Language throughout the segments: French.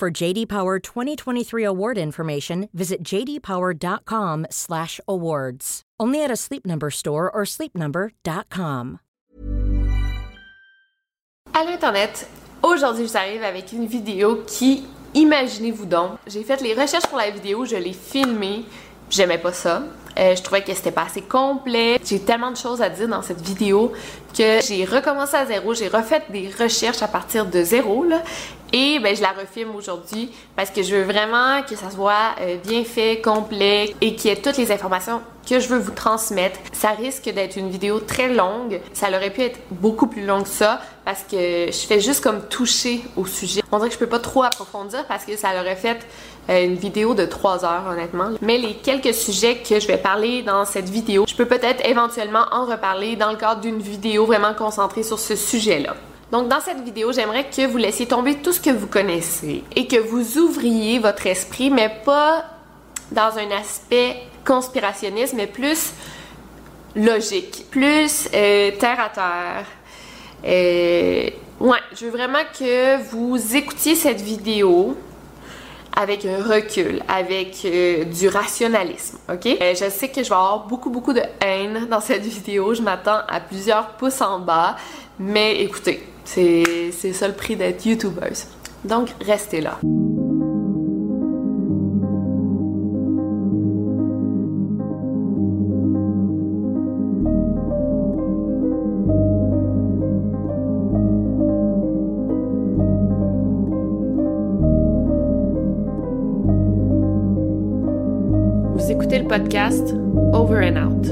For JD Power 2023 award information, visit jdpower.com/awards. Only at a Sleep Number store or sleepnumber.com. Allô Internet, aujourd'hui je arrive avec une vidéo qui, imaginez-vous donc, j'ai fait les recherches pour la vidéo, je l'ai filmée, j'aimais pas ça. Euh, je trouvais que c'était pas assez complet. J'ai tellement de choses à dire dans cette vidéo que j'ai recommencé à zéro. J'ai refait des recherches à partir de zéro là, et ben, je la refilme aujourd'hui parce que je veux vraiment que ça soit euh, bien fait, complet et qu'il y ait toutes les informations que je veux vous transmettre. Ça risque d'être une vidéo très longue. Ça aurait pu être beaucoup plus long que ça parce que je fais juste comme toucher au sujet. On dirait que je peux pas trop approfondir parce que ça aurait fait euh, une vidéo de 3 heures honnêtement. Mais les quelques sujets que je vais parler dans cette vidéo, je peux peut-être éventuellement en reparler dans le cadre d'une vidéo vraiment concentrée sur ce sujet-là. Donc dans cette vidéo, j'aimerais que vous laissiez tomber tout ce que vous connaissez et que vous ouvriez votre esprit, mais pas dans un aspect conspirationniste, mais plus logique, plus euh, terre à terre. Euh, ouais, je veux vraiment que vous écoutiez cette vidéo avec un recul, avec euh, du rationalisme, ok? je sais que je vais avoir beaucoup, beaucoup de haine dans cette vidéo. Je m'attends à plusieurs pouces en bas. Mais écoutez, c'est ça le prix d'être youtubeuse. Donc, restez là. Podcast Over and Out.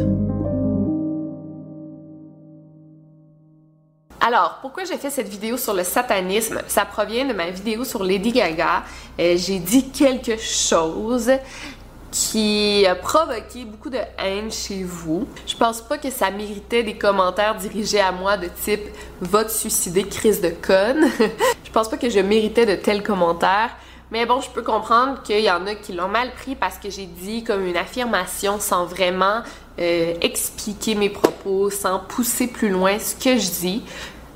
Alors, pourquoi j'ai fait cette vidéo sur le satanisme? Ça provient de ma vidéo sur Lady Gaga. Euh, j'ai dit quelque chose qui a provoqué beaucoup de haine chez vous. Je pense pas que ça méritait des commentaires dirigés à moi de type va te suicider crise de conne. je pense pas que je méritais de tels commentaires. Mais bon, je peux comprendre qu'il y en a qui l'ont mal pris parce que j'ai dit comme une affirmation sans vraiment euh, expliquer mes propos, sans pousser plus loin ce que je dis.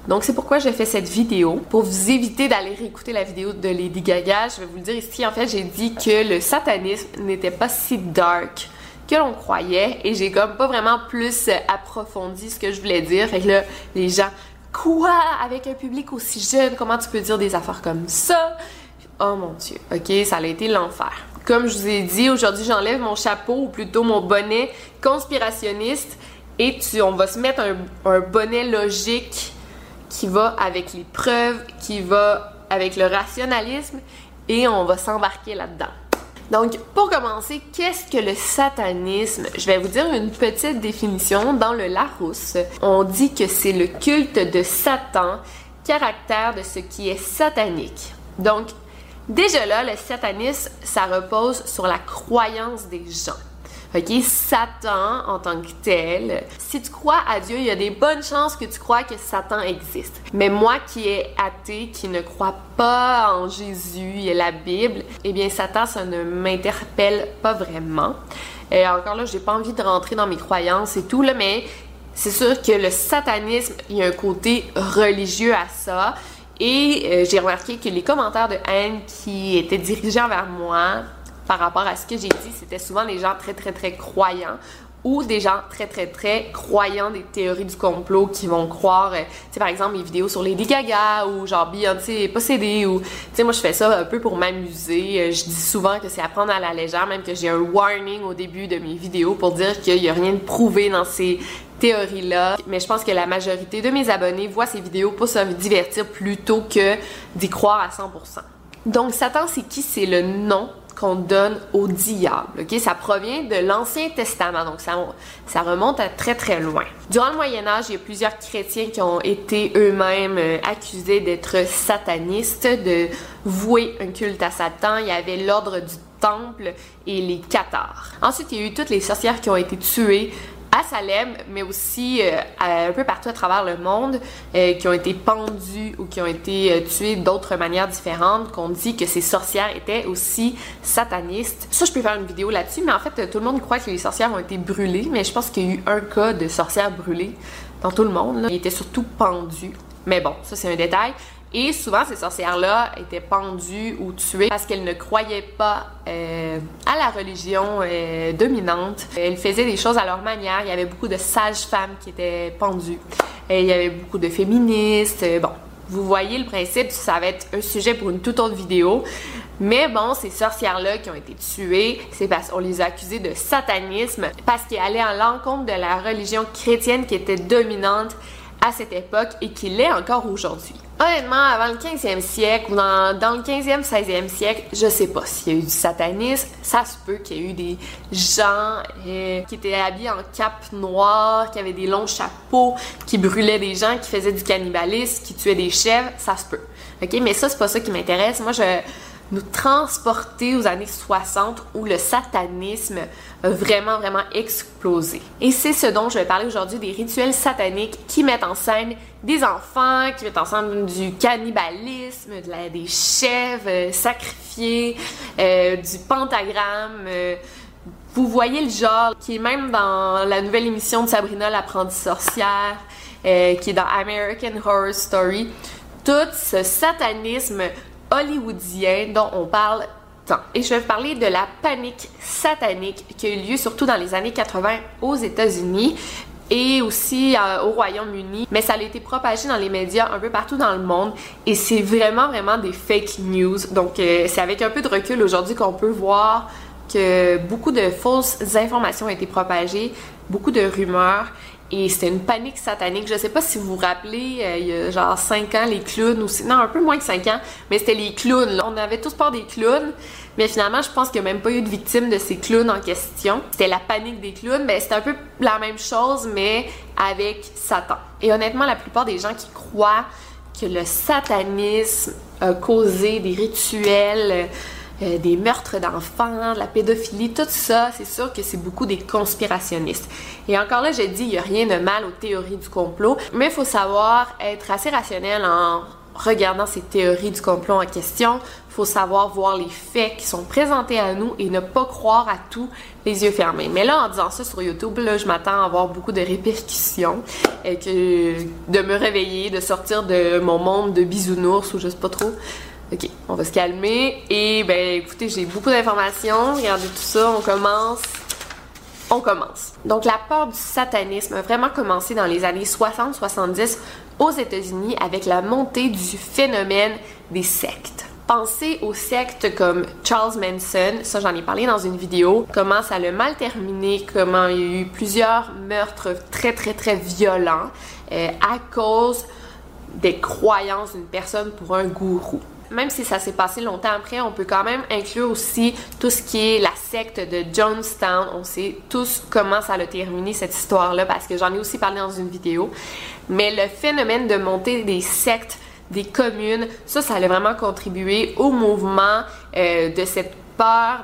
Donc c'est pourquoi j'ai fait cette vidéo. Pour vous éviter d'aller réécouter la vidéo de Lady Gaga, je vais vous le dire ici. En fait, j'ai dit que le satanisme n'était pas si dark que l'on croyait et j'ai comme pas vraiment plus approfondi ce que je voulais dire. Fait que là, les gens, quoi? Avec un public aussi jeune, comment tu peux dire des affaires comme ça? Oh mon dieu, ok, ça a été l'enfer. Comme je vous ai dit, aujourd'hui j'enlève mon chapeau ou plutôt mon bonnet conspirationniste et tu, on va se mettre un, un bonnet logique qui va avec les preuves, qui va avec le rationalisme et on va s'embarquer là-dedans. Donc, pour commencer, qu'est-ce que le satanisme? Je vais vous dire une petite définition dans le Larousse. On dit que c'est le culte de Satan, caractère de ce qui est satanique. Donc, déjà là, le satanisme, ça repose sur la croyance des gens. OK? Satan en tant que tel, si tu crois à Dieu, il y a des bonnes chances que tu crois que Satan existe. Mais moi qui est athée, qui ne crois pas en Jésus et la Bible, eh bien Satan, ça ne m'interpelle pas vraiment. Et encore là, j'ai pas envie de rentrer dans mes croyances et tout, là, mais c'est sûr que le satanisme, il y a un côté religieux à ça. Et euh, j'ai remarqué que les commentaires de haine qui étaient dirigés envers moi par rapport à ce que j'ai dit, c'était souvent des gens très, très, très croyants ou des gens très très très croyants des théories du complot qui vont croire, euh, tu sais par exemple mes vidéos sur Lady Gaga ou genre Beyoncé est possédée ou tu sais moi je fais ça un peu pour m'amuser. Euh, je dis souvent que c'est à prendre à la légère, même que j'ai un warning au début de mes vidéos pour dire qu'il y a rien de prouvé dans ces théories-là. Mais je pense que la majorité de mes abonnés voient ces vidéos pour se divertir plutôt que d'y croire à 100%. Donc Satan c'est qui? C'est le nom qu'on donne au diable. Ça provient de l'Ancien Testament, donc ça, ça remonte à très très loin. Durant le Moyen Âge, il y a plusieurs chrétiens qui ont été eux-mêmes euh, accusés d'être satanistes, de vouer un culte à Satan. Il y avait l'ordre du temple et les cathares. Ensuite, il y a eu toutes les sorcières qui ont été tuées à Salem, mais aussi euh, un peu partout à travers le monde, euh, qui ont été pendues ou qui ont été euh, tuées d'autres manières différentes, qu'on dit que ces sorcières étaient aussi satanistes. Ça, je peux faire une vidéo là-dessus, mais en fait, tout le monde croit que les sorcières ont été brûlées, mais je pense qu'il y a eu un cas de sorcières brûlées dans tout le monde. Là. Ils étaient surtout pendus. Mais bon, ça c'est un détail. Et souvent, ces sorcières-là étaient pendues ou tuées parce qu'elles ne croyaient pas euh, à la religion euh, dominante. Elles faisaient des choses à leur manière. Il y avait beaucoup de sages-femmes qui étaient pendues. Il y avait beaucoup de féministes. Bon, vous voyez le principe, ça va être un sujet pour une toute autre vidéo. Mais bon, ces sorcières-là qui ont été tuées, c'est parce qu'on les a accusées de satanisme, parce qu'elles allaient à l'encontre de la religion chrétienne qui était dominante à cette époque et qui l'est encore aujourd'hui. Honnêtement, avant le 15e siècle ou dans, le 15e, 16e siècle, je sais pas s'il y a eu du satanisme. Ça se peut qu'il y ait eu des gens euh, qui étaient habillés en cape noire, qui avaient des longs chapeaux, qui brûlaient des gens, qui faisaient du cannibalisme, qui tuaient des chèvres. Ça se peut. OK? Mais ça, c'est pas ça qui m'intéresse. Moi, je nous transporter aux années 60 où le satanisme a vraiment, vraiment explosé. Et c'est ce dont je vais parler aujourd'hui, des rituels sataniques qui mettent en scène des enfants, qui mettent en scène du cannibalisme, des chèvres euh, sacrifiés, euh, du pentagramme. Euh, vous voyez le genre qui est même dans la nouvelle émission de Sabrina l'apprentie sorcière, qui est dans American Horror Story. Tout ce satanisme hollywoodien dont on parle tant. Et je vais vous parler de la panique satanique qui a eu lieu surtout dans les années 80 aux États-Unis et aussi euh, au Royaume-Uni, mais ça a été propagé dans les médias un peu partout dans le monde et c'est vraiment vraiment des fake news. Donc euh, c'est avec un peu de recul aujourd'hui qu'on peut voir que beaucoup de fausses informations ont été propagées, beaucoup de rumeurs et c'était une panique satanique. Je sais pas si vous vous rappelez, euh, il y a genre 5 ans, les clowns aussi. Non, un peu moins que 5 ans, mais c'était les clowns. On avait tous peur des clowns, mais finalement, je pense qu'il n'y a même pas eu de victime de ces clowns en question. C'était la panique des clowns, mais c'était un peu la même chose, mais avec Satan. Et honnêtement, la plupart des gens qui croient que le satanisme a causé des rituels euh, des meurtres d'enfants, la pédophilie, tout ça, c'est sûr que c'est beaucoup des conspirationnistes. Et encore là, j'ai dit, il n'y a rien de mal aux théories du complot, mais il faut savoir être assez rationnel en regardant ces théories du complot en question. Il faut savoir voir les faits qui sont présentés à nous et ne pas croire à tout les yeux fermés. Mais là, en disant ça sur YouTube, là, je m'attends à avoir beaucoup de répercussions et de me réveiller, de sortir de mon monde de bisounours ou je sais pas trop. Ok, on va se calmer. Et ben écoutez, j'ai beaucoup d'informations. Regardez tout ça, on commence. On commence. Donc la peur du satanisme a vraiment commencé dans les années 60-70 aux États-Unis avec la montée du phénomène des sectes. Pensez aux sectes comme Charles Manson, ça j'en ai parlé dans une vidéo, comment ça a mal terminé, comment il y a eu plusieurs meurtres très très très violents euh, à cause des croyances d'une personne pour un gourou même si ça s'est passé longtemps après, on peut quand même inclure aussi tout ce qui est la secte de Jonestown. On sait tous comment ça a terminé cette histoire-là parce que j'en ai aussi parlé dans une vidéo. Mais le phénomène de montée des sectes, des communes, ça, ça allait vraiment contribuer au mouvement euh, de cette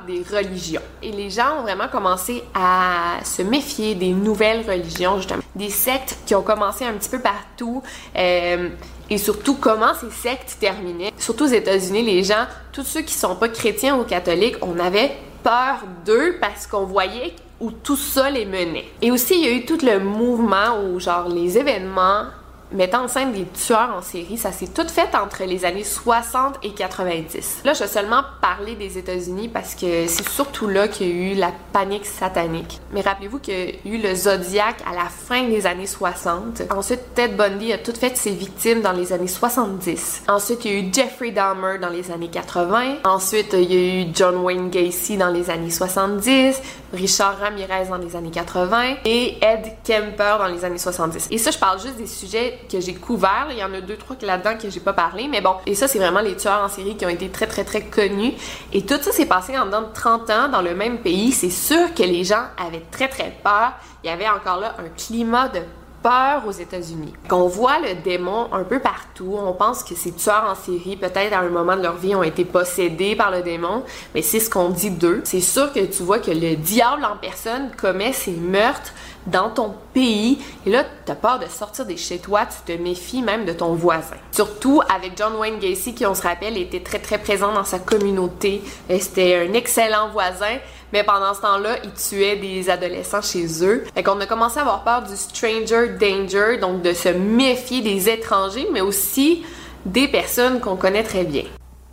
des religions. Et les gens ont vraiment commencé à se méfier des nouvelles religions, justement. Des sectes qui ont commencé un petit peu partout. Euh, et surtout comment ces sectes terminaient. Surtout aux États-Unis, les gens, tous ceux qui sont pas chrétiens ou catholiques, on avait peur d'eux parce qu'on voyait où tout ça les menait. Et aussi, il y a eu tout le mouvement où, genre, les événements mettant en scène des tueurs en série, ça s'est tout fait entre les années 60 et 90. Là, je vais seulement parler des États-Unis parce que c'est surtout là qu'il y a eu la panique satanique. Mais rappelez-vous qu'il y a eu le Zodiac à la fin des années 60. Ensuite, Ted Bundy a tout fait ses victimes dans les années 70. Ensuite, il y a eu Jeffrey Dahmer dans les années 80. Ensuite, il y a eu John Wayne Gacy dans les années 70. Richard Ramirez dans les années 80 et Ed Kemper dans les années 70. Et ça, je parle juste des sujets que j'ai couverts. Il y en a deux, trois là-dedans que j'ai pas parlé, mais bon. Et ça, c'est vraiment les tueurs en série qui ont été très, très, très connus. Et tout ça s'est passé en dedans de 30 ans dans le même pays. C'est sûr que les gens avaient très, très peur. Il y avait encore là un climat de peur aux États-Unis. Qu'on voit le démon un peu partout, on pense que ces tueurs en série, peut-être à un moment de leur vie, ont été possédés par le démon, mais c'est ce qu'on dit d'eux. C'est sûr que tu vois que le diable en personne commet ces meurtres dans ton pays et là tu as peur de sortir de chez toi, tu te méfies même de ton voisin. Surtout avec John Wayne Gacy qui on se rappelle était très très présent dans sa communauté, c'était un excellent voisin, mais pendant ce temps-là, il tuait des adolescents chez eux. Fait qu'on a commencé à avoir peur du stranger danger, donc de se méfier des étrangers, mais aussi des personnes qu'on connaît très bien.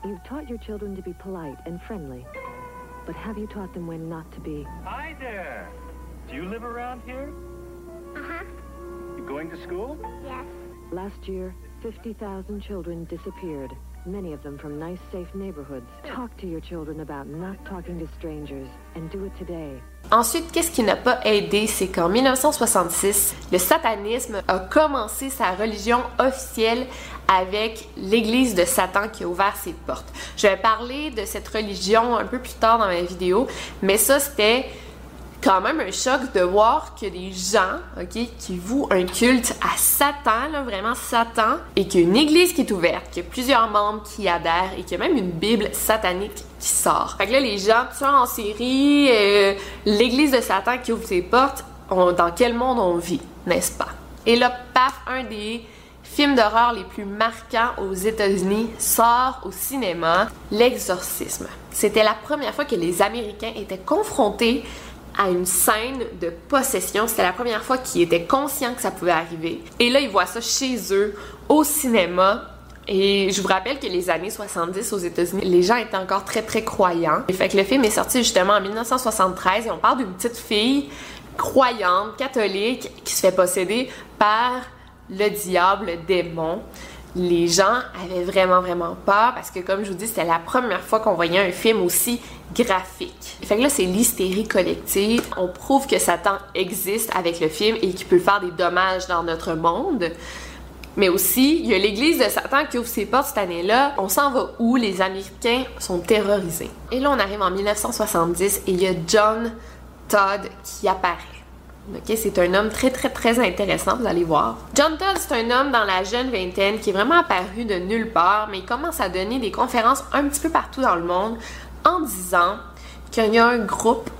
You've taught your children to be polite and friendly, but have you taught them when not to be? Hi there. Do you live around here? Uh-huh. You going to school? Yes. Last year, 50,000 children disappeared, many of them from nice, safe neighborhoods. Talk to your children about not talking to strangers and do it today. Ensuite, qu'est-ce qui n'a pas aidé, c'est qu'en 1966, le satanisme a commencé sa religion officielle avec l'Église de Satan qui a ouvert ses portes. Je vais parler de cette religion un peu plus tard dans ma vidéo, mais ça, c'était quand même un choc de voir que des gens, ok, qui vouent un culte à Satan, là, vraiment Satan, et qu'il y une église qui est ouverte, qu'il y a plusieurs membres qui adhèrent et qu'il y a même une Bible satanique qui sort. Fait que là, les gens, tueurs en série, euh, l'église de Satan qui ouvre ses portes, dans quel monde on vit, n'est-ce pas? Et là, paf, un des films d'horreur les plus marquants aux États-Unis sort au cinéma, L'Exorcisme. C'était la première fois que les Américains étaient confrontés à une scène de possession. C'était la première fois qu'ils étaient conscients que ça pouvait arriver. Et là, ils voient ça chez eux, au cinéma. Et je vous rappelle que les années 70 aux États-Unis, les gens étaient encore très très croyants. Et fait que le film est sorti justement en 1973 et on parle d'une petite fille croyante, catholique, qui se fait posséder par le diable, le démon les gens avaient vraiment, vraiment peur parce que, comme je vous dis, c'était la première fois qu'on voyait un film aussi graphique. Fait que là, c'est l'hystérie collective. On prouve que Satan existe avec le film et qu'il peut faire des dommages dans notre monde. Mais aussi, il y a l'église de Satan qui ouvre ses portes cette année-là. On s'en va où? Les Américains sont terrorisés. Et là, on arrive en 1970 et il y a John Todd qui apparaît. Ok, c'est un homme très très très intéressant, vous allez voir. John Todd, c'est un homme dans la jeune vingtaine qui est vraiment apparu de nulle part, mais il commence à donner des conférences un petit peu partout dans le monde en disant qu'il y a un groupe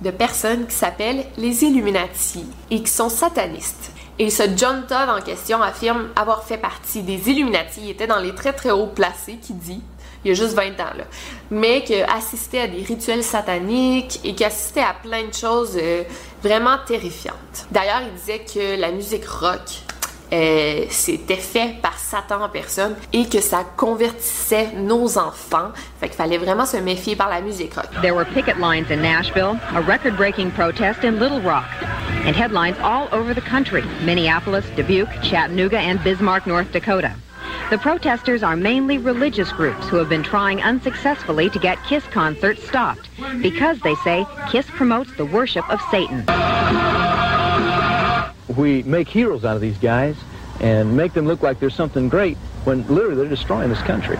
de personnes qui s'appellent les Illuminati et qui sont satanistes. Et ce John Todd en question affirme avoir fait partie des Illuminati, il était dans les très très hauts placés, qui dit il y a juste 20 ans, là. Mais qui assistait à des rituels sataniques et qui assistait à plein de choses euh, vraiment terrifiantes. D'ailleurs, il disait que la musique rock euh, c'était fait par Satan en personne et que ça convertissait nos enfants. Fait qu'il fallait vraiment se méfier par la musique rock. There were picket lines in Nashville, a record-breaking protest in Little Rock, and headlines all over the country, Minneapolis, Dubuque, Chattanooga, and Bismarck, North Dakota. The protesters are mainly religious groups who have been trying unsuccessfully to get KISS concerts stopped because they say KISS promotes the worship of Satan. We make heroes out of these guys and make them look like they're something great when literally they're destroying this country.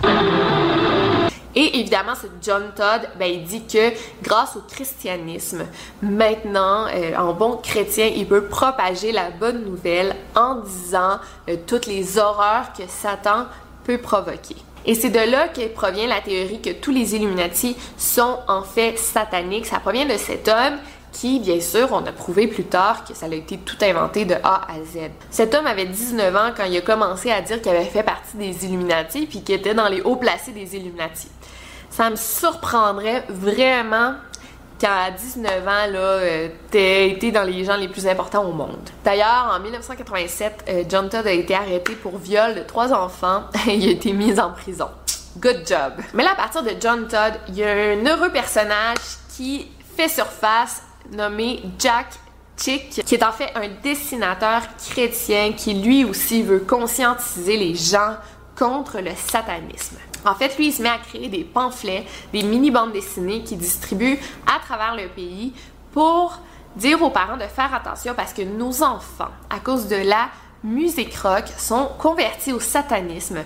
Et évidemment, ce John Todd, ben, il dit que grâce au christianisme, maintenant, euh, en bon chrétien, il peut propager la bonne nouvelle en disant euh, toutes les horreurs que Satan peut provoquer. Et c'est de là que provient la théorie que tous les Illuminati sont en fait sataniques. Ça provient de cet homme qui, bien sûr, on a prouvé plus tard que ça a été tout inventé de A à Z. Cet homme avait 19 ans quand il a commencé à dire qu'il avait fait partie des Illuminati puis qu'il était dans les hauts placés des Illuminati ça me surprendrait vraiment qu'à 19 ans, là, euh, t'aies été dans les gens les plus importants au monde. D'ailleurs, en 1987, euh, John Todd a été arrêté pour viol de trois enfants et il a été mis en prison. Good job. Mais là, à partir de John Todd, il y a un heureux personnage qui fait surface nommé Jack Chick, qui est en fait un dessinateur chrétien qui lui aussi veut conscientiser les gens contre le satanisme. En fait, lui, il se met à créer des pamphlets, des mini-bandes dessinées qu'il distribue à travers le pays pour dire aux parents de faire attention parce que nos enfants, à cause de la musique rock sont convertis au satanisme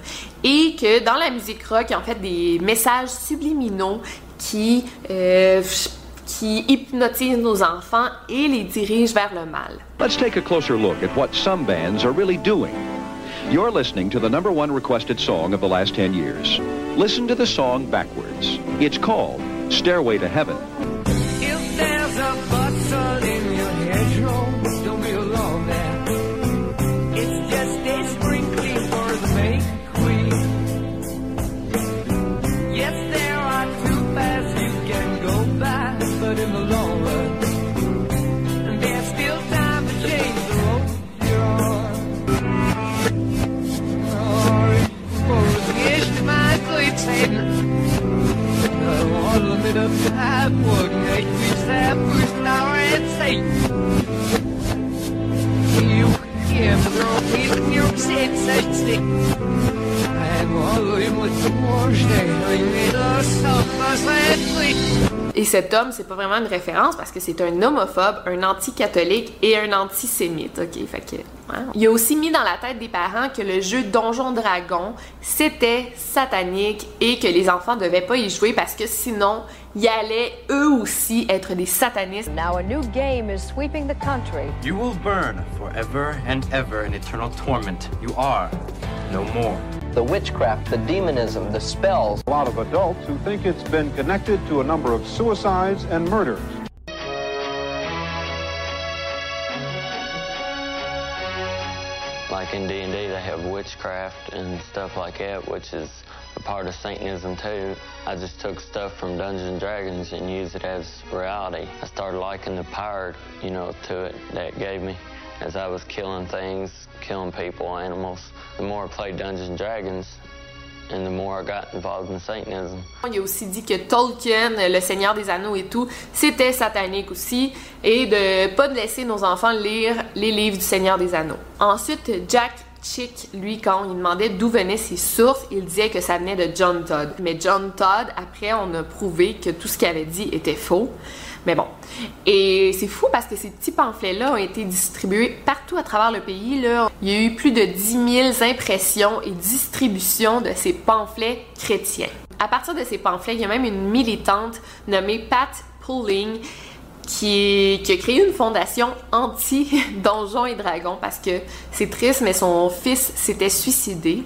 et que dans la musique rock, il y a en fait des messages subliminaux qui, euh, qui hypnotisent nos enfants et les dirigent vers le mal. Let's take a closer look at what some bands are really doing. You're listening to the number one requested song of the last 10 years. Listen to the song backwards. It's called Stairway to Heaven. Cet homme, c'est pas vraiment une référence parce que c'est un homophobe, un anti-catholique et un antisémite. Ok, fait que. ouais. Il a aussi mis dans la tête des parents que le jeu Donjon Dragon c'était satanique et que les enfants devaient pas y jouer parce que sinon, ils allaient eux aussi être des satanistes. Now a new game is sweeping the country. You will burn forever and ever in eternal torment. You are no more. The witchcraft, the demonism, the spells. A lot of adults who think it's been connected to a number of suicides and murders. Like in D&D, they have witchcraft and stuff like that, which is a part of Satanism too. I just took stuff from Dungeons and Dragons and used it as reality. I started liking the power, you know, to it that gave me as I was killing things, killing people, animals. The more I played Dungeons and Dragons, and the more I got involved in Satanism. Il a aussi dit que Tolkien, le Seigneur des Anneaux et tout, c'était satanique aussi, et de pas laisser nos enfants lire les livres du Seigneur des Anneaux. Ensuite, Jack Chick, lui, quand on lui demandait d'où venaient ses sources, il disait que ça venait de John Todd. Mais John Todd, après, on a prouvé que tout ce qu'il avait dit était faux. Mais bon. Et c'est fou parce que ces petits pamphlets-là ont été distribués partout à travers le pays. Il y a eu plus de 10 000 impressions et distributions de ces pamphlets chrétiens. À partir de ces pamphlets, il y a même une militante nommée Pat Pulling qui, qui, a créé une fondation anti-donjons et dragons parce que c'est triste, mais son fils s'était suicidé.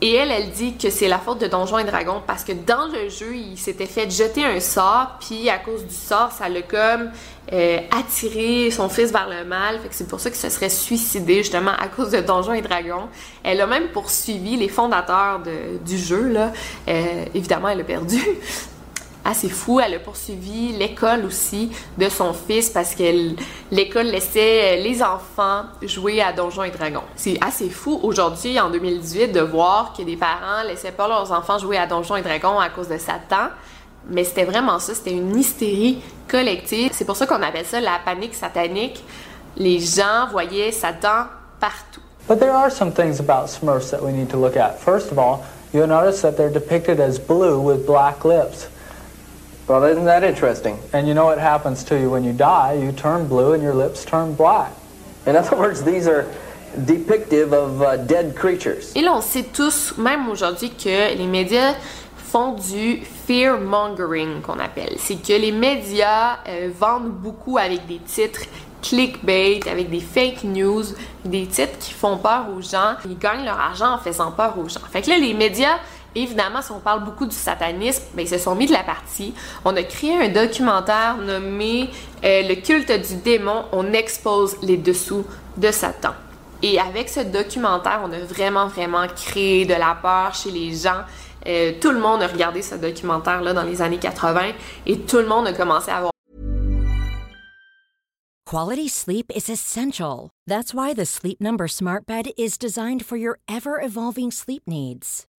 Et elle, elle dit que c'est la faute de Donjons et Dragons parce que dans le jeu, il s'était fait jeter un sort, puis à cause du sort, ça l'a comme euh, attiré son fils vers le mal. Fait que c'est pour ça qu'il se serait suicidé justement à cause de Donjons et Dragons. Elle a même poursuivi les fondateurs du jeu là. Euh, évidemment, elle a perdu. Assez fou. Elle a poursuivi l'école aussi de son fils parce que l'école laissait les enfants jouer à Donjons et Dragons. C'est assez fou aujourd'hui, en 2018, de voir que des parents laissaient pas leurs enfants jouer à Donjons et Dragons à cause de Satan. Mais c'était vraiment ça, c'était une hystérie collective. C'est pour ça qu'on appelle ça la panique satanique. Les gens voyaient Satan partout. But there are some things about Smurfs that we need to look at. First of all, you'll notice that they're depicted as blue with black lips. Well, isn't that interesting? And you know what happens to you when you die? You turn blue and your lips turn black. In other words, these are depictive of uh, dead creatures. Et là, on sait tous, même aujourd'hui, que les médias font du fear mongering qu'on appelle. C'est que les médias euh, vendent beaucoup avec des titres clickbait, avec des fake news, des titres qui font peur aux gens. Ils gagnent leur argent en faisant peur aux gens. Fait que là, les médias Évidemment, si on parle beaucoup du satanisme, ben, ils se sont mis de la partie. On a créé un documentaire nommé euh, Le culte du démon, on expose les dessous de Satan. Et avec ce documentaire, on a vraiment, vraiment créé de la peur chez les gens. Euh, tout le monde a regardé ce documentaire-là dans les années 80 et tout le monde a commencé à avoir Quality sleep is essential. That's why the Sleep Number Smart Bed is designed for your ever evolving sleep needs.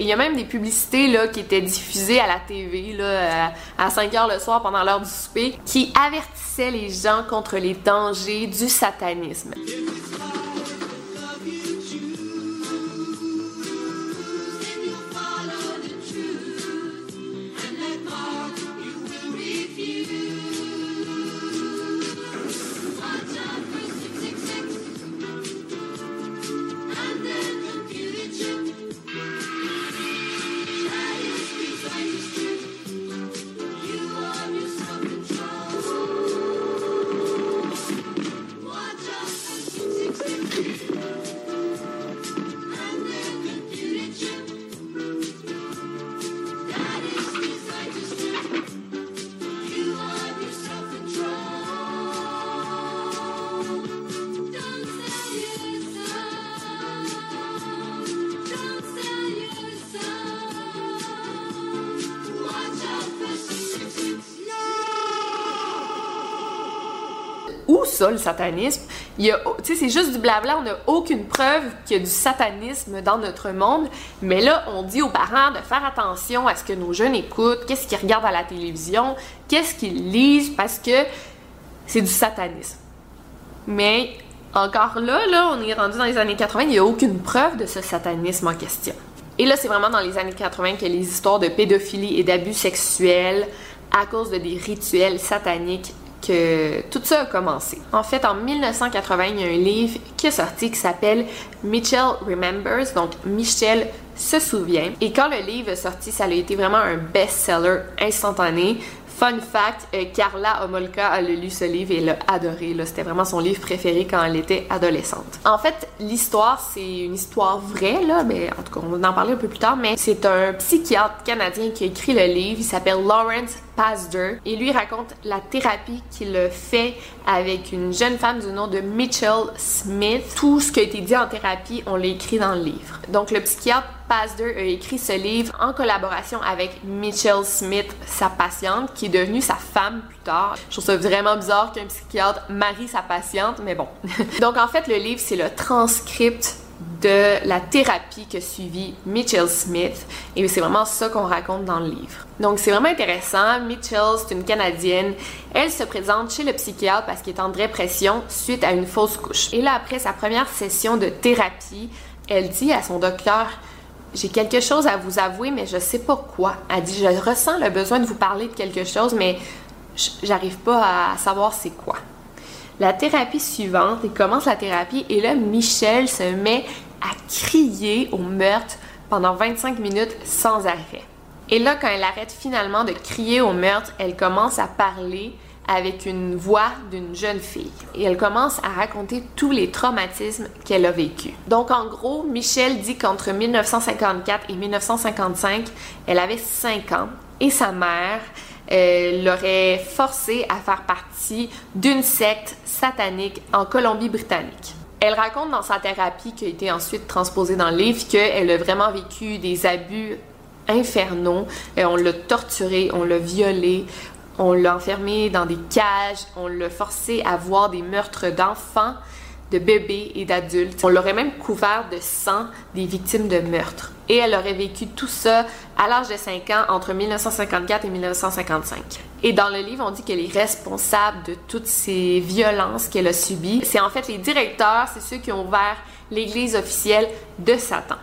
Il y a même des publicités qui étaient diffusées à la TV là, à 5 heures le soir pendant l'heure du souper qui avertissaient les gens contre les dangers du satanisme. Ça, le satanisme? C'est juste du blabla, on n'a aucune preuve qu'il y a du satanisme dans notre monde, mais là, on dit aux parents de faire attention à ce que nos jeunes écoutent, qu'est-ce qu'ils regardent à la télévision, qu'est-ce qu'ils lisent, parce que c'est du satanisme. Mais encore là, là, on est rendu dans les années 80, il n'y a aucune preuve de ce satanisme en question. Et là, c'est vraiment dans les années 80 que les histoires de pédophilie et d'abus sexuels à cause de des rituels sataniques tout ça a commencé. En fait, en 1980, il y a un livre qui est sorti qui s'appelle Mitchell Remembers, donc Michel se souvient. Et quand le livre est sorti, ça a été vraiment un best-seller instantané. Fun fact, euh, Carla Homolka a lu ce livre et l'a adoré. C'était vraiment son livre préféré quand elle était adolescente. En fait, l'histoire, c'est une histoire vraie, mais en tout cas, on va en parler un peu plus tard, mais c'est un psychiatre canadien qui a écrit le livre. Il s'appelle Lawrence Pasder et lui raconte la thérapie qu'il fait avec une jeune femme du nom de Mitchell Smith. Tout ce qui a été dit en thérapie, on l'a écrit dans le livre. Donc, le psychiatre Pasder a écrit ce livre en collaboration avec Mitchell Smith, sa patiente, qui est devenue sa femme plus tard. Je trouve ça vraiment bizarre qu'un psychiatre marie sa patiente, mais bon. Donc en fait, le livre, c'est le transcript de la thérapie que suivit Mitchell Smith. Et c'est vraiment ça qu'on raconte dans le livre. Donc c'est vraiment intéressant. Mitchell, c'est une Canadienne. Elle se présente chez le psychiatre parce qu'elle est en dépression suite à une fausse couche. Et là, après sa première session de thérapie, elle dit à son docteur j'ai quelque chose à vous avouer, mais je sais pas quoi. Elle dit, je ressens le besoin de vous parler de quelque chose, mais j'arrive pas à savoir c'est quoi. La thérapie suivante, il commence la thérapie et là, Michel se met à crier au meurtre pendant 25 minutes sans arrêt. Et là, quand elle arrête finalement de crier au meurtre, elle commence à parler avec une voix d'une jeune fille. Et elle commence à raconter tous les traumatismes qu'elle a vécus. Donc en gros, Michelle dit qu'entre 1954 et 1955, elle avait 5 ans et sa mère euh, l'aurait forcée à faire partie d'une secte satanique en Colombie-Britannique. Elle raconte dans sa thérapie qui a été ensuite transposée dans le livre qu'elle a vraiment vécu des abus infernaux. Euh, on l'a torturée, on l'a violée, on l'a enfermé dans des cages, on l'a forcé à voir des meurtres d'enfants, de bébés et d'adultes. On l'aurait même couvert de sang des victimes de meurtres. Et elle aurait vécu tout ça à l'âge de 5 ans entre 1954 et 1955. Et dans le livre, on dit qu'elle est responsable de toutes ces violences qu'elle a subies. C'est en fait les directeurs, c'est ceux qui ont ouvert l'église officielle de Satan.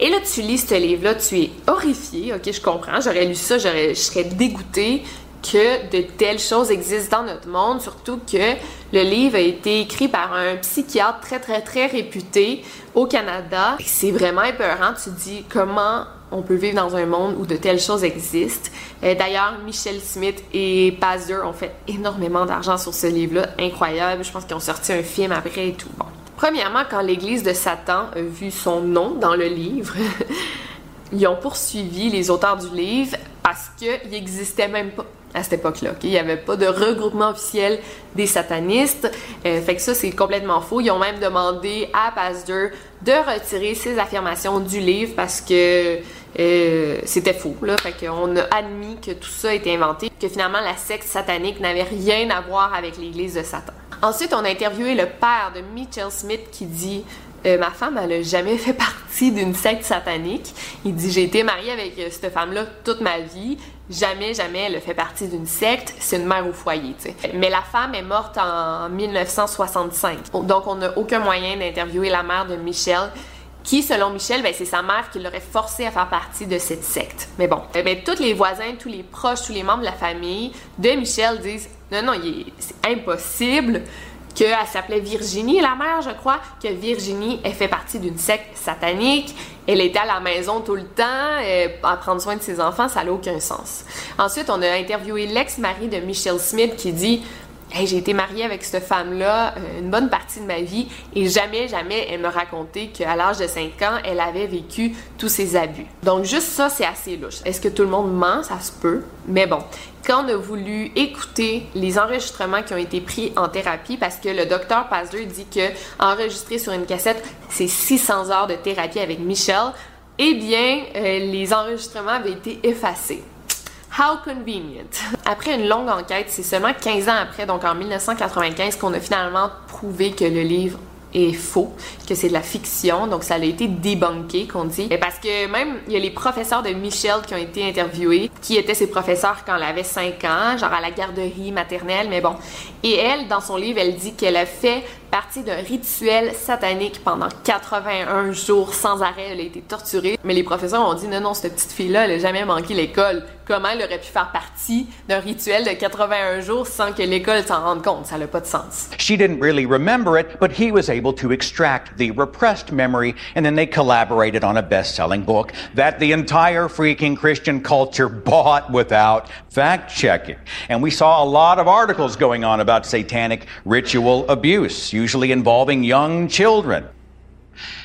Et là, tu lis ce livre-là, tu es horrifié, ok, je comprends, j'aurais lu ça, je serais dégoûtée, que de telles choses existent dans notre monde, surtout que le livre a été écrit par un psychiatre très très très réputé au Canada. C'est vraiment épeurant, tu dis comment on peut vivre dans un monde où de telles choses existent. Euh, d'ailleurs, Michel Smith et Pazder ont fait énormément d'argent sur ce livre-là, incroyable. Je pense qu'ils ont sorti un film après et tout. Premièrement, quand l'Église de Satan a vu son nom dans le livre, ils ont poursuivi les auteurs du livre parce qu'il n'existait même pas. À cette époque-là. Il n'y avait pas de regroupement officiel des satanistes. Euh, fait que ça, c'est complètement faux. Ils ont même demandé à Pasteur de retirer ses affirmations du livre parce que euh, c'était faux. Là. Fait qu'on a admis que tout ça était inventé, que finalement la secte satanique n'avait rien à voir avec l'église de Satan. Ensuite, on a interviewé le père de Mitchell Smith qui dit euh, ma femme, elle a jamais fait partie d'une secte satanique. Il dit j'ai été marié avec euh, cette femme-là toute ma vie. Jamais, jamais elle a fait partie d'une secte. C'est une mère au foyer, tu sais. Mais la femme est morte en 1965. Donc, on n'a aucun moyen d'interviewer la mère de Michel qui, selon Michel, ben, c'est sa mère qui l'aurait forcé à faire partie de cette secte. Mais bon, eh ben, tous les voisins, tous les proches, tous les membres de la famille de Michel disent non, non, c'est impossible qu'elle s'appelait Virginie, la mère, je crois, que Virginie ait fait partie d'une secte satanique. Elle était à la maison tout le temps, euh, à prendre soin de ses enfants, ça n'a aucun sens. Ensuite, on a interviewé l'ex-mari de Michelle Smith qui dit Hey, j'ai été mariée avec cette femme-là euh, une bonne partie de ma vie et jamais, jamais elle me racontait qu'à l'âge de 5 ans, elle avait vécu tous ces abus. Donc juste ça, c'est assez louche. Est-ce que tout le monde ment? Ça se peut. Mais bon, quand on a voulu écouter les enregistrements qui ont été pris en thérapie, parce que le docteur Pasteur dit que enregistrer sur une cassette, c'est 600 heures de thérapie avec Michel, eh bien, euh, les enregistrements avaient été effacés. How convenient. Après une longue enquête, c'est seulement 15 ans après, donc en 1995, qu'on a finalement prouvé que le livre est faux, que c'est de la fiction, donc ça a été débunké, qu'on dit. Parce que même, il y a les professeurs de Michel qui ont été interviewés, qui étaient ses professeurs quand elle avait 5 ans, genre à la garderie maternelle, mais bon. Et elle, dans son livre, elle dit qu'elle a fait partie d'un rituel satanique pendant 81 jours sans arrêt. Elle a été torturée. Mais les professeurs ont dit non, non, cette petite fille-là, elle a jamais manqué l'école. Comment elle aurait pu faire partie d'un rituel de 81 jours sans que l'école s'en rende compte? Ça n'a pas de sens. She didn't really remember it, but he was able to extract the repressed memory, and then they collaborated on a best selling book that the entire freaking Christian culture bought without fact checking. And we saw a lot of articles going on about satanic ritual abuse, usually involving young children.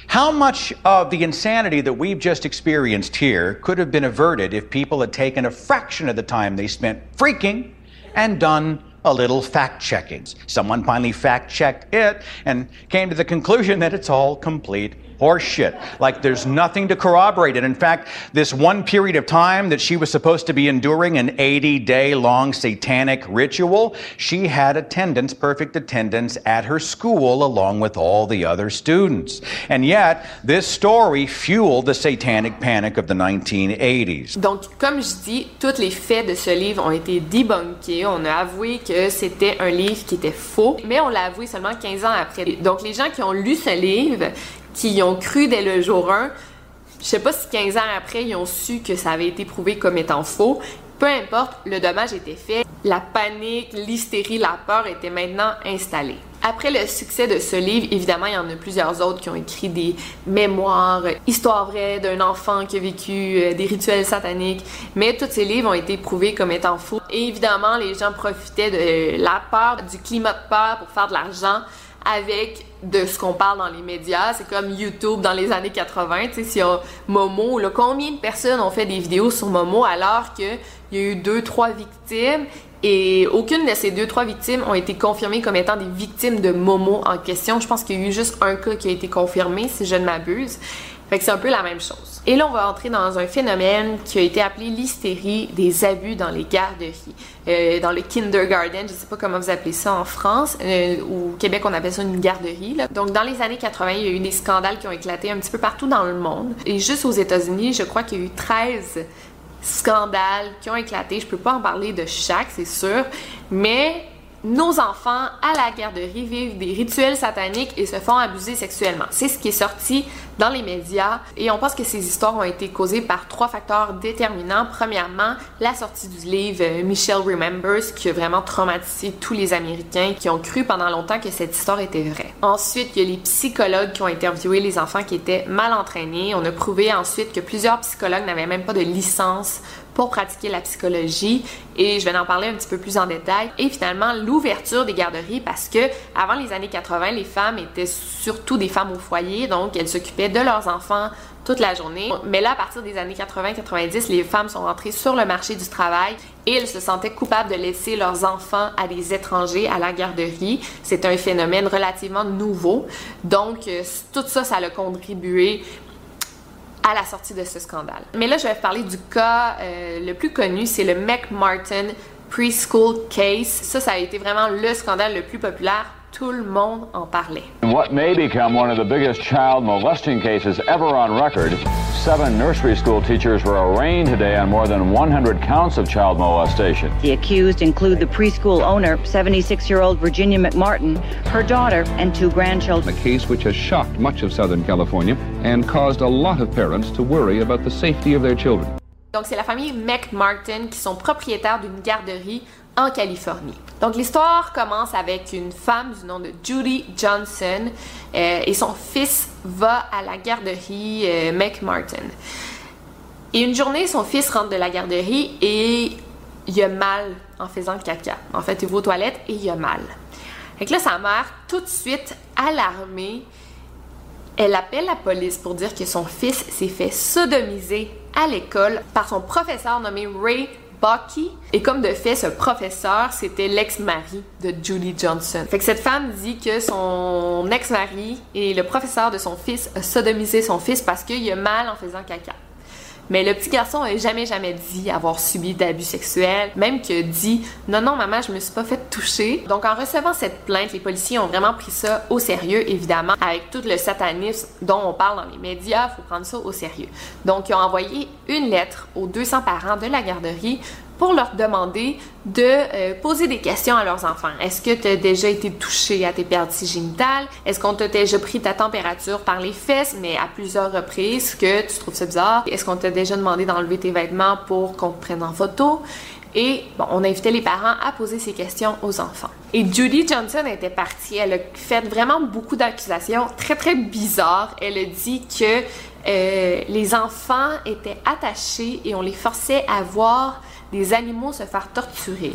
How much of the insanity that we've just experienced here could have been averted if people had taken a fraction of the time they spent freaking and done a little fact checking? Someone finally fact checked it and came to the conclusion that it's all complete horseshit. Like there's nothing to corroborate it. In fact, this one period of time that she was supposed to be enduring an 80 day long satanic ritual, she had attendance, perfect attendance at her school along with all the other students. And yet, this story fueled the satanic panic of the 1980s. Donc, comme je dis, tous les faits de ce livre ont été debunkés. On a avoué que c'était un livre qui était faux, mais on l'a avoué seulement 15 ans après. Donc, les gens qui ont lu ce livre, qui y ont cru dès le jour 1, je sais pas si 15 ans après, ils ont su que ça avait été prouvé comme étant faux. Peu importe, le dommage était fait. La panique, l'hystérie, la peur étaient maintenant installées. Après le succès de ce livre, évidemment, il y en a plusieurs autres qui ont écrit des mémoires, histoires vraies d'un enfant qui a vécu euh, des rituels sataniques, mais tous ces livres ont été prouvés comme étant faux. Et évidemment, les gens profitaient de la peur, du climat de peur pour faire de l'argent avec de ce qu'on parle dans les médias. C'est comme YouTube dans les années 80. Tu sais, y a Momo, là, combien de personnes ont fait des vidéos sur Momo alors qu'il y a eu deux, trois victimes? Et aucune de ces deux, trois victimes ont été confirmées comme étant des victimes de Momo en question. Je pense qu'il y a eu juste un cas qui a été confirmé, si je ne m'abuse. Fait que c'est un peu la même chose. Et là, on va entrer dans un phénomène qui a été appelé l'hystérie des abus dans les garderies. Euh, dans le kindergarten, je sais pas comment vous appelez ça en France. Euh, au Québec, on appelle ça une garderie. Donc, dans les années 80, il y a eu des scandales qui ont éclaté un petit peu partout dans le monde. Et juste aux États-Unis, je crois qu'il y a eu 13 scandales qui ont éclaté. Je peux pas en parler de chaque, c'est sûr. Mais nos enfants à la garderie vivent des rituels sataniques et se font abuser sexuellement. C'est ce qui est sorti dans les médias et on pense que ces histoires ont été causées par trois facteurs déterminants. Premièrement, la sortie du livre euh, Michelle Remembers qui a vraiment traumatisé tous les Américains qui ont cru pendant longtemps que cette histoire était vraie. Ensuite, il y a les psychologues qui ont interviewé les enfants qui étaient mal entraînés. On a prouvé ensuite que plusieurs psychologues n'avaient même pas de licence pour pratiquer la psychologie et je vais en parler un petit peu plus en détail. Et finalement, l'ouverture des garderies parce que avant les années 80, les femmes étaient surtout des femmes au foyer, donc elles s'occupaient de leurs enfants toute la journée. Mais là, à partir des années 80-90, les femmes sont rentrées sur le marché du travail et elles se sentaient coupables de laisser leurs enfants à des étrangers à la garderie. C'est un phénomène relativement nouveau. Donc, euh, tout ça, ça a contribué à la sortie de ce scandale. Mais là, je vais parler du cas euh, le plus connu, c'est le McMartin Preschool Case. Ça, ça a été vraiment le scandale le plus populaire tout le monde en parlait. In what may become one of the biggest child molesting cases ever on record, seven nursery school teachers were arraigned today on more than 100 counts of child molestation. The accused include the preschool owner, 76-year-old Virginia McMartin, her daughter, and two grandchildren. A case which has shocked much of Southern California and caused a lot of parents to worry about the safety of their children. Donc, c'est la famille McMartin qui sont propriétaires d'une garderie en Californie. Donc l'histoire commence avec une femme du nom de Judy Johnson euh, et son fils va à la garderie euh, McMartin. Et une journée, son fils rentre de la garderie et il a mal en faisant caca. En fait, il va aux toilettes et il a mal. Et là, sa mère, tout de suite alarmée, elle appelle la police pour dire que son fils s'est fait sodomiser à l'école par son professeur nommé Ray Bucky. Et comme de fait, ce professeur, c'était l'ex-mari de Julie Johnson. Fait que cette femme dit que son ex-mari et le professeur de son fils a sodomisé son fils parce qu'il a mal en faisant caca. Mais le petit garçon n'a jamais, jamais dit avoir subi d'abus sexuels, même que dit non, non, maman, je me suis pas fait toucher. Donc, en recevant cette plainte, les policiers ont vraiment pris ça au sérieux, évidemment, avec tout le satanisme dont on parle dans les médias, faut prendre ça au sérieux. Donc, ils ont envoyé une lettre aux 200 parents de la garderie pour leur demander de euh, poser des questions à leurs enfants. Est-ce que tu as déjà été touché à tes parties génitales? Est-ce qu'on t'a déjà pris ta température par les fesses, mais à plusieurs reprises, que tu trouves ça bizarre? Est-ce qu'on t'a déjà demandé d'enlever tes vêtements pour qu'on te prenne en photo? Et bon, on invitait les parents à poser ces questions aux enfants. Et Judy Johnson était partie. Elle a fait vraiment beaucoup d'accusations très très bizarres. Elle a dit que euh, les enfants étaient attachés et on les forçait à voir des animaux se faire torturer.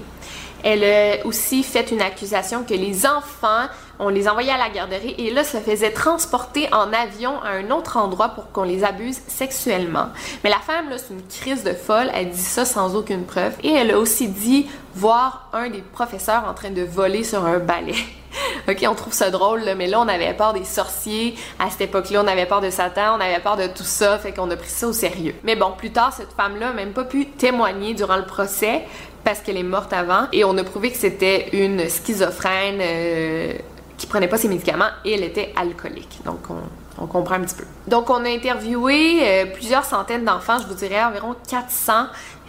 Elle a aussi fait une accusation que les enfants, on les envoyait à la garderie et là, se faisaient transporter en avion à un autre endroit pour qu'on les abuse sexuellement. Mais la femme, là, c'est une crise de folle, elle dit ça sans aucune preuve. Et elle a aussi dit voir un des professeurs en train de voler sur un balai. ok, on trouve ça drôle, mais là, on avait peur des sorciers. À cette époque-là, on avait peur de Satan, on avait peur de tout ça, fait qu'on a pris ça au sérieux. Mais bon, plus tard, cette femme-là n'a même pas pu témoigner durant le procès parce qu'elle est morte avant et on a prouvé que c'était une schizophrène euh, qui prenait pas ses médicaments et elle était alcoolique. Donc on, comprend un petit peu. Donc on a interviewé euh, plusieurs centaines d'enfants, je vous dirais environ 400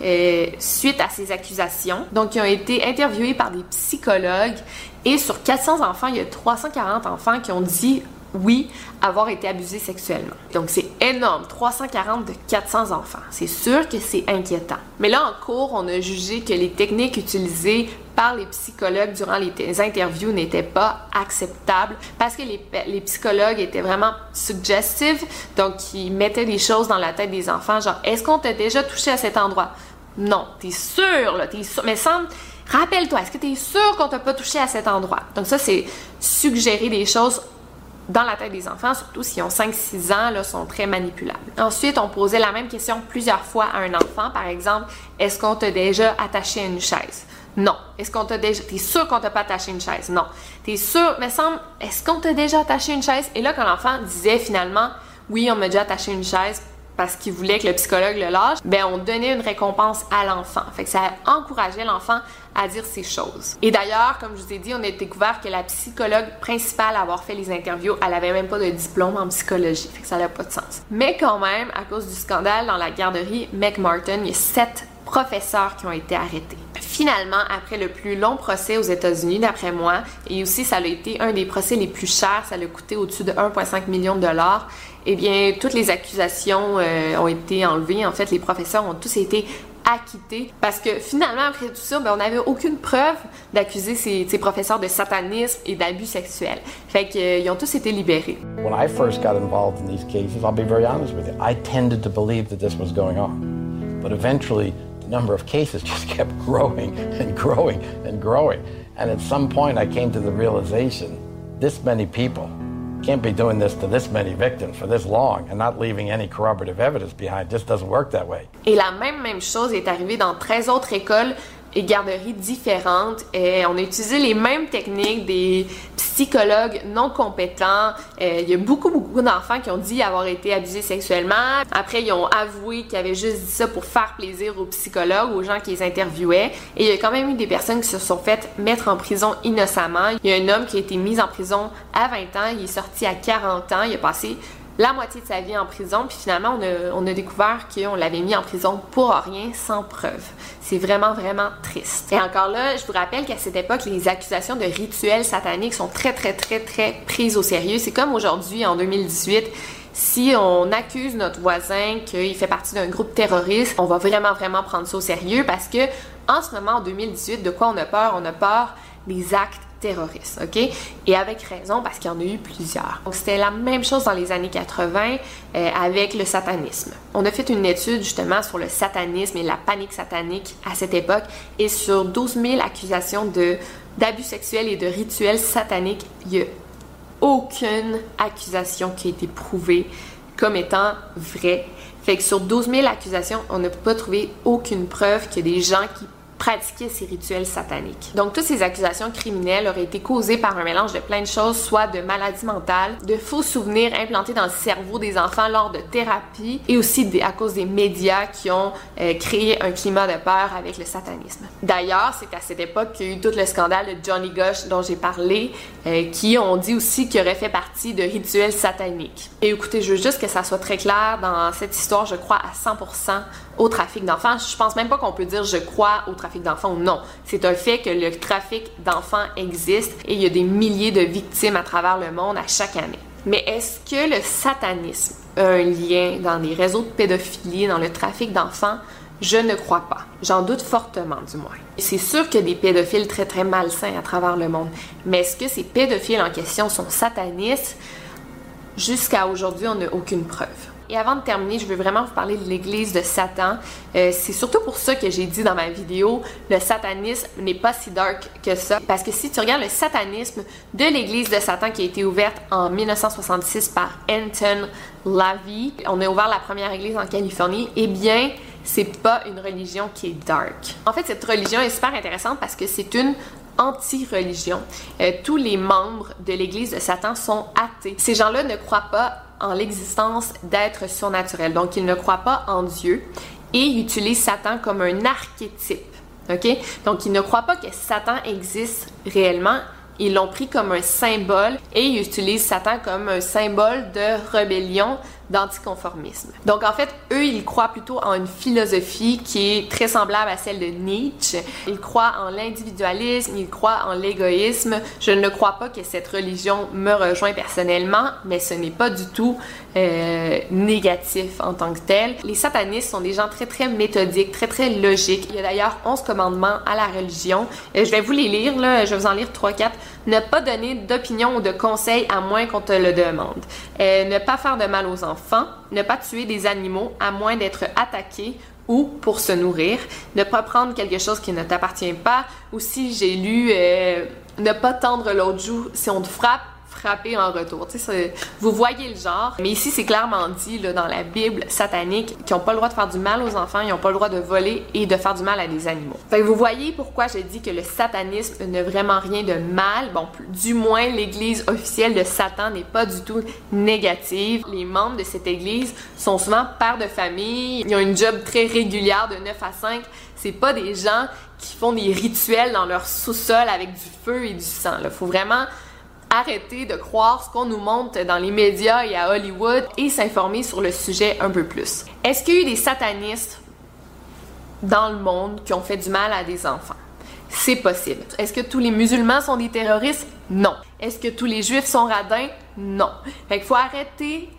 euh, suite à ces accusations. Donc ils ont été interviewés par des psychologues et sur 400 enfants, il y a 340 enfants qui ont dit oui, avoir été abusés sexuellement. Donc c'est énorme, 340 de 400 enfants. C'est sûr que c'est inquiétant. Mais là en cours, on a jugé que les techniques utilisées par les psychologues durant les interviews n'étaient pas acceptables parce que les, psychologues étaient vraiment suggestifs, donc ils mettaient des choses dans la tête des enfants, genre est-ce qu'on t'a déjà touché à cet endroit? Non, t'es sûr, là, t'es sûr. Mais semble, rappelle-toi, est-ce que t'es sûr qu'on t'a pas touché à cet endroit? Donc ça, c'est suggérer des choses dans la tête des enfants, surtout s'ils ont 5-6 ans, là, sont très manipulables. Ensuite, on posait la même question plusieurs fois à un enfant. Par exemple, est-ce qu'on t'a déjà attaché à une chaise? Non. Est-ce qu'on t'a déjà. T'es sûr qu'on t'a pas attaché une chaise? Non. T'es sûr, mais semble, est-ce qu'on t'a déjà attaché une chaise? Et là, quand l'enfant disait finalement, oui, on m'a déjà attaché une chaise, parce qu'il voulait que le psychologue le lâche, ben on donnait une récompense à l'enfant. Fait que ça encourageait l'enfant à dire ces choses. Et d'ailleurs, comme je vous ai dit, on a découvert que la psychologue principale à avoir fait les interviews, elle avait même pas de diplôme en psychologie. Fait que ça n'a pas de sens. Mais quand même, à cause du scandale dans la garderie McMartin, il y a sept professeurs qui ont été arrêtés. Finalement, après le plus long procès aux États-Unis, d'après moi, et aussi ça a été un des procès les plus chers, ça a coûté au-dessus de 1,5 million de dollars, eh bien, toutes les accusations euh, ont été enlevées. En fait, les professeurs ont tous été acquittés parce que finalement, après tout ça, ben, on n'avait aucune preuve d'accuser ces, ces, professeurs de satanisme et d'abus sexuels. Fait qu'ils euh, ont tous été libérés. When I first got involved in these cases, I'll be very honest with you, I tended to believe that this was going on. But eventually, number of cases just kept growing and growing and growing. And at some point, I came to the realization this many people can't be doing this to this many victims for this long and not leaving any corroborative evidence behind. It just doesn't work that way. Et la même, même chose est arrivée dans 13 autres écoles et garderies différentes. Et on a utilisé les mêmes techniques des psychologues non compétents. Euh, il y a beaucoup, beaucoup d'enfants qui ont dit avoir été abusés sexuellement. Après, ils ont avoué qu'ils avaient juste dit ça pour faire plaisir aux psychologues, aux gens qui les interviewaient. Et il y a quand même eu des personnes qui se sont faites mettre en prison innocemment. Il y a un homme qui a été mis en prison à 20 ans. Il est sorti à 40 ans. Il a passé la moitié de sa vie en prison, puis finalement, on a, découvert qu'on l'avait mis en prison pour rien, sans preuve. C'est vraiment, vraiment triste. Et encore là, je vous rappelle qu'à cette époque, les accusations de rituels sataniques sont très, très, très, très prises au sérieux. C'est comme aujourd'hui, en 2018, si on accuse notre voisin qu'il fait partie d'un groupe terroriste, on va vraiment, vraiment prendre ça au sérieux parce que en ce moment, en 2018, de quoi on a peur? On a peur des actes terroristes, OK? Et avec raison, parce qu'il y en a eu plusieurs. Donc, c'était la même chose dans les années 80 euh, avec le satanisme. On a fait une étude justement sur le satanisme et la panique satanique à cette époque, et sur 12 000 accusations de d'abus sexuels et de rituels sataniques, il n'y a aucune accusation qui a été prouvée comme étant vraie. Fait que sur 12 000 accusations, on n'a pas trouvé aucune preuve que des gens qui pratiquer ces rituels sataniques. Donc toutes ces accusations criminelles auraient été causées par un mélange de plein de choses, soit de maladies mentales, de faux souvenirs implantés dans le cerveau des enfants lors de thérapie, et aussi à cause des médias qui ont euh, créé un climat de peur avec le satanisme. D'ailleurs, c'est à cette époque qu'il y a eu tout le scandale de Johnny Gosh dont j'ai parlé, euh, qui ont dit aussi qu'il aurait fait partie de rituels sataniques. Et écoutez, je veux juste que ça soit très clair dans cette histoire, je crois à 100% au trafic d'enfants. Je pense même pas qu'on peut dire je crois au trafic d'enfants ou non. C'est un fait que le trafic d'enfants existe et il y a des milliers de victimes à travers le monde à chaque année. Mais est-ce que le satanisme a un lien dans les réseaux de pédophilie, dans le trafic d'enfants? Je ne crois pas. J'en doute fortement, du moins. C'est sûr qu'il y a des pédophiles très très malsains à travers le monde. Mais est-ce que ces pédophiles en question sont satanistes? Jusqu'à aujourd'hui, on n'a aucune preuve. Et avant de terminer, je veux vraiment vous parler de l'Église de Satan. Euh, c'est surtout pour ça que j'ai dit dans ma vidéo, le satanisme n'est pas si dark que ça. Parce que si tu regardes le satanisme de l'Église de Satan qui a été ouverte en 1966 par Anton LaVey, on a ouvert la première église en Californie, eh bien, c'est pas une religion qui est dark. En fait, cette religion est super intéressante parce que c'est une anti-religion. Euh, tous les membres de l'Église de Satan sont athées. Ces gens-là ne croient pas en l'existence d'êtres surnaturels. Donc, ils ne croient pas en Dieu et ils utilisent Satan comme un archétype. OK? Donc, ils ne croient pas que Satan existe réellement. Ils l'ont pris comme un symbole et ils utilisent Satan comme un symbole de rébellion, d'anticonformisme. Donc en fait, eux, ils croient plutôt en une philosophie qui est très semblable à celle de Nietzsche. Ils croient en l'individualisme, ils croient en l'égoïsme. Je ne crois pas que cette religion me rejoint personnellement, mais ce n'est pas du tout euh, négatif en tant que tel. Les satanistes sont des gens très très méthodiques, très très logiques. Il y a d'ailleurs 11 commandements à la religion. Euh, je vais vous les lire, là. je vais vous en lire 3-4. Ne pas donner d'opinion ou de conseils à moins qu'on te le demande. Euh, ne pas faire de mal aux enfants. Ne pas tuer des animaux à moins d'être attaqué ou pour se nourrir. Ne pas prendre quelque chose qui ne t'appartient pas. Ou si j'ai lu euh, ne pas tendre l'autre joue si on te frappe en retour. Vous voyez le genre. Mais ici, c'est clairement dit dans la Bible satanique qu'ils n'ont pas le droit de faire du mal aux enfants, ils n'ont pas le droit de voler et de faire du mal à des animaux. Fait que vous voyez pourquoi je dis que le satanisme n'a vraiment rien de mal. Bon, du moins, l'église officielle de Satan n'est pas du tout négative. Les membres de cette église sont souvent pères de famille, ils ont une job très régulière de 9 à 5. C'est pas des gens qui font des rituels dans leur sous-sol avec du feu et du sang. Il faut vraiment arrêter de croire ce qu'on nous montre dans les médias et à Hollywood et s'informer sur le sujet un peu plus. Est-ce qu'il y a eu des satanistes dans le monde qui ont fait du mal à des enfants? C'est possible. Est-ce que tous les musulmans sont des terroristes? Non. Est-ce que tous les juifs sont radins? Non. Fait qu'il faut arrêter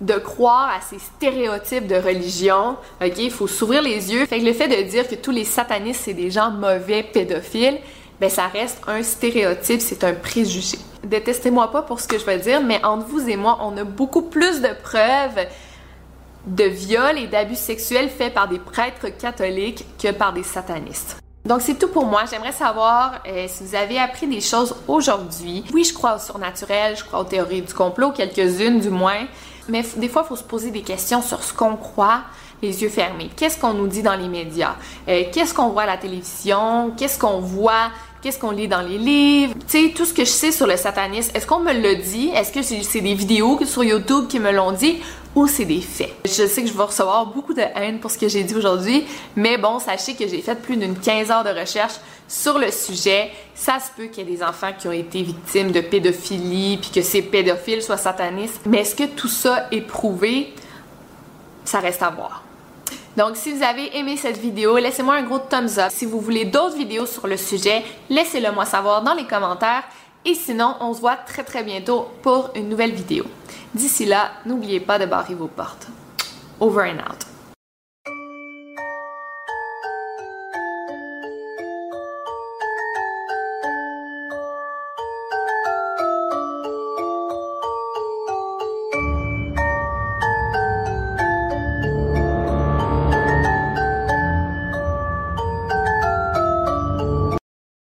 de croire à ces stéréotypes de religion. OK, il faut s'ouvrir les yeux. Fait que le fait de dire que tous les satanistes c'est des gens mauvais pédophiles, ben ça reste un stéréotype, c'est un préjugé. Détestez-moi pas pour ce que je vais dire, mais entre vous et moi, on a beaucoup plus de preuves de viols et d'abus sexuels faits par des prêtres catholiques que par des satanistes. Donc c'est tout pour moi. J'aimerais savoir euh, si vous avez appris des choses aujourd'hui. Oui, je crois au surnaturel, je crois aux théories du complot, quelques-unes du moins. Mais des fois, il faut se poser des questions sur ce qu'on croit, les yeux fermés. Qu'est-ce qu'on nous dit dans les médias? Euh, qu'est-ce qu'on voit à la télévision? Qu'est-ce qu'on voit? Qu'est-ce qu'on lit dans les livres? Tu sais, tout ce que je sais sur le satanisme, est-ce qu'on me le dit? Est-ce que c'est des vidéos sur YouTube qui me l'ont dit? Ou c'est des faits? Je sais que je vais recevoir beaucoup de haine pour ce que j'ai dit aujourd'hui, mais bon, sachez que j'ai fait plus d'une 15 heures de recherche sur le sujet. Ça se peut qu'il y ait des enfants qui ont été victimes de pédophilie, puis que ces pédophiles soient satanistes. Mais est-ce que tout ça est prouvé? Ça reste à voir. Donc, si vous avez aimé cette vidéo, laissez-moi un gros thumbs up. Si vous voulez d'autres vidéos sur le sujet, laissez-le moi savoir dans les commentaires. Et sinon, on se voit très très bientôt pour une nouvelle vidéo. D'ici là, n'oubliez pas de barrer vos portes. Over and out.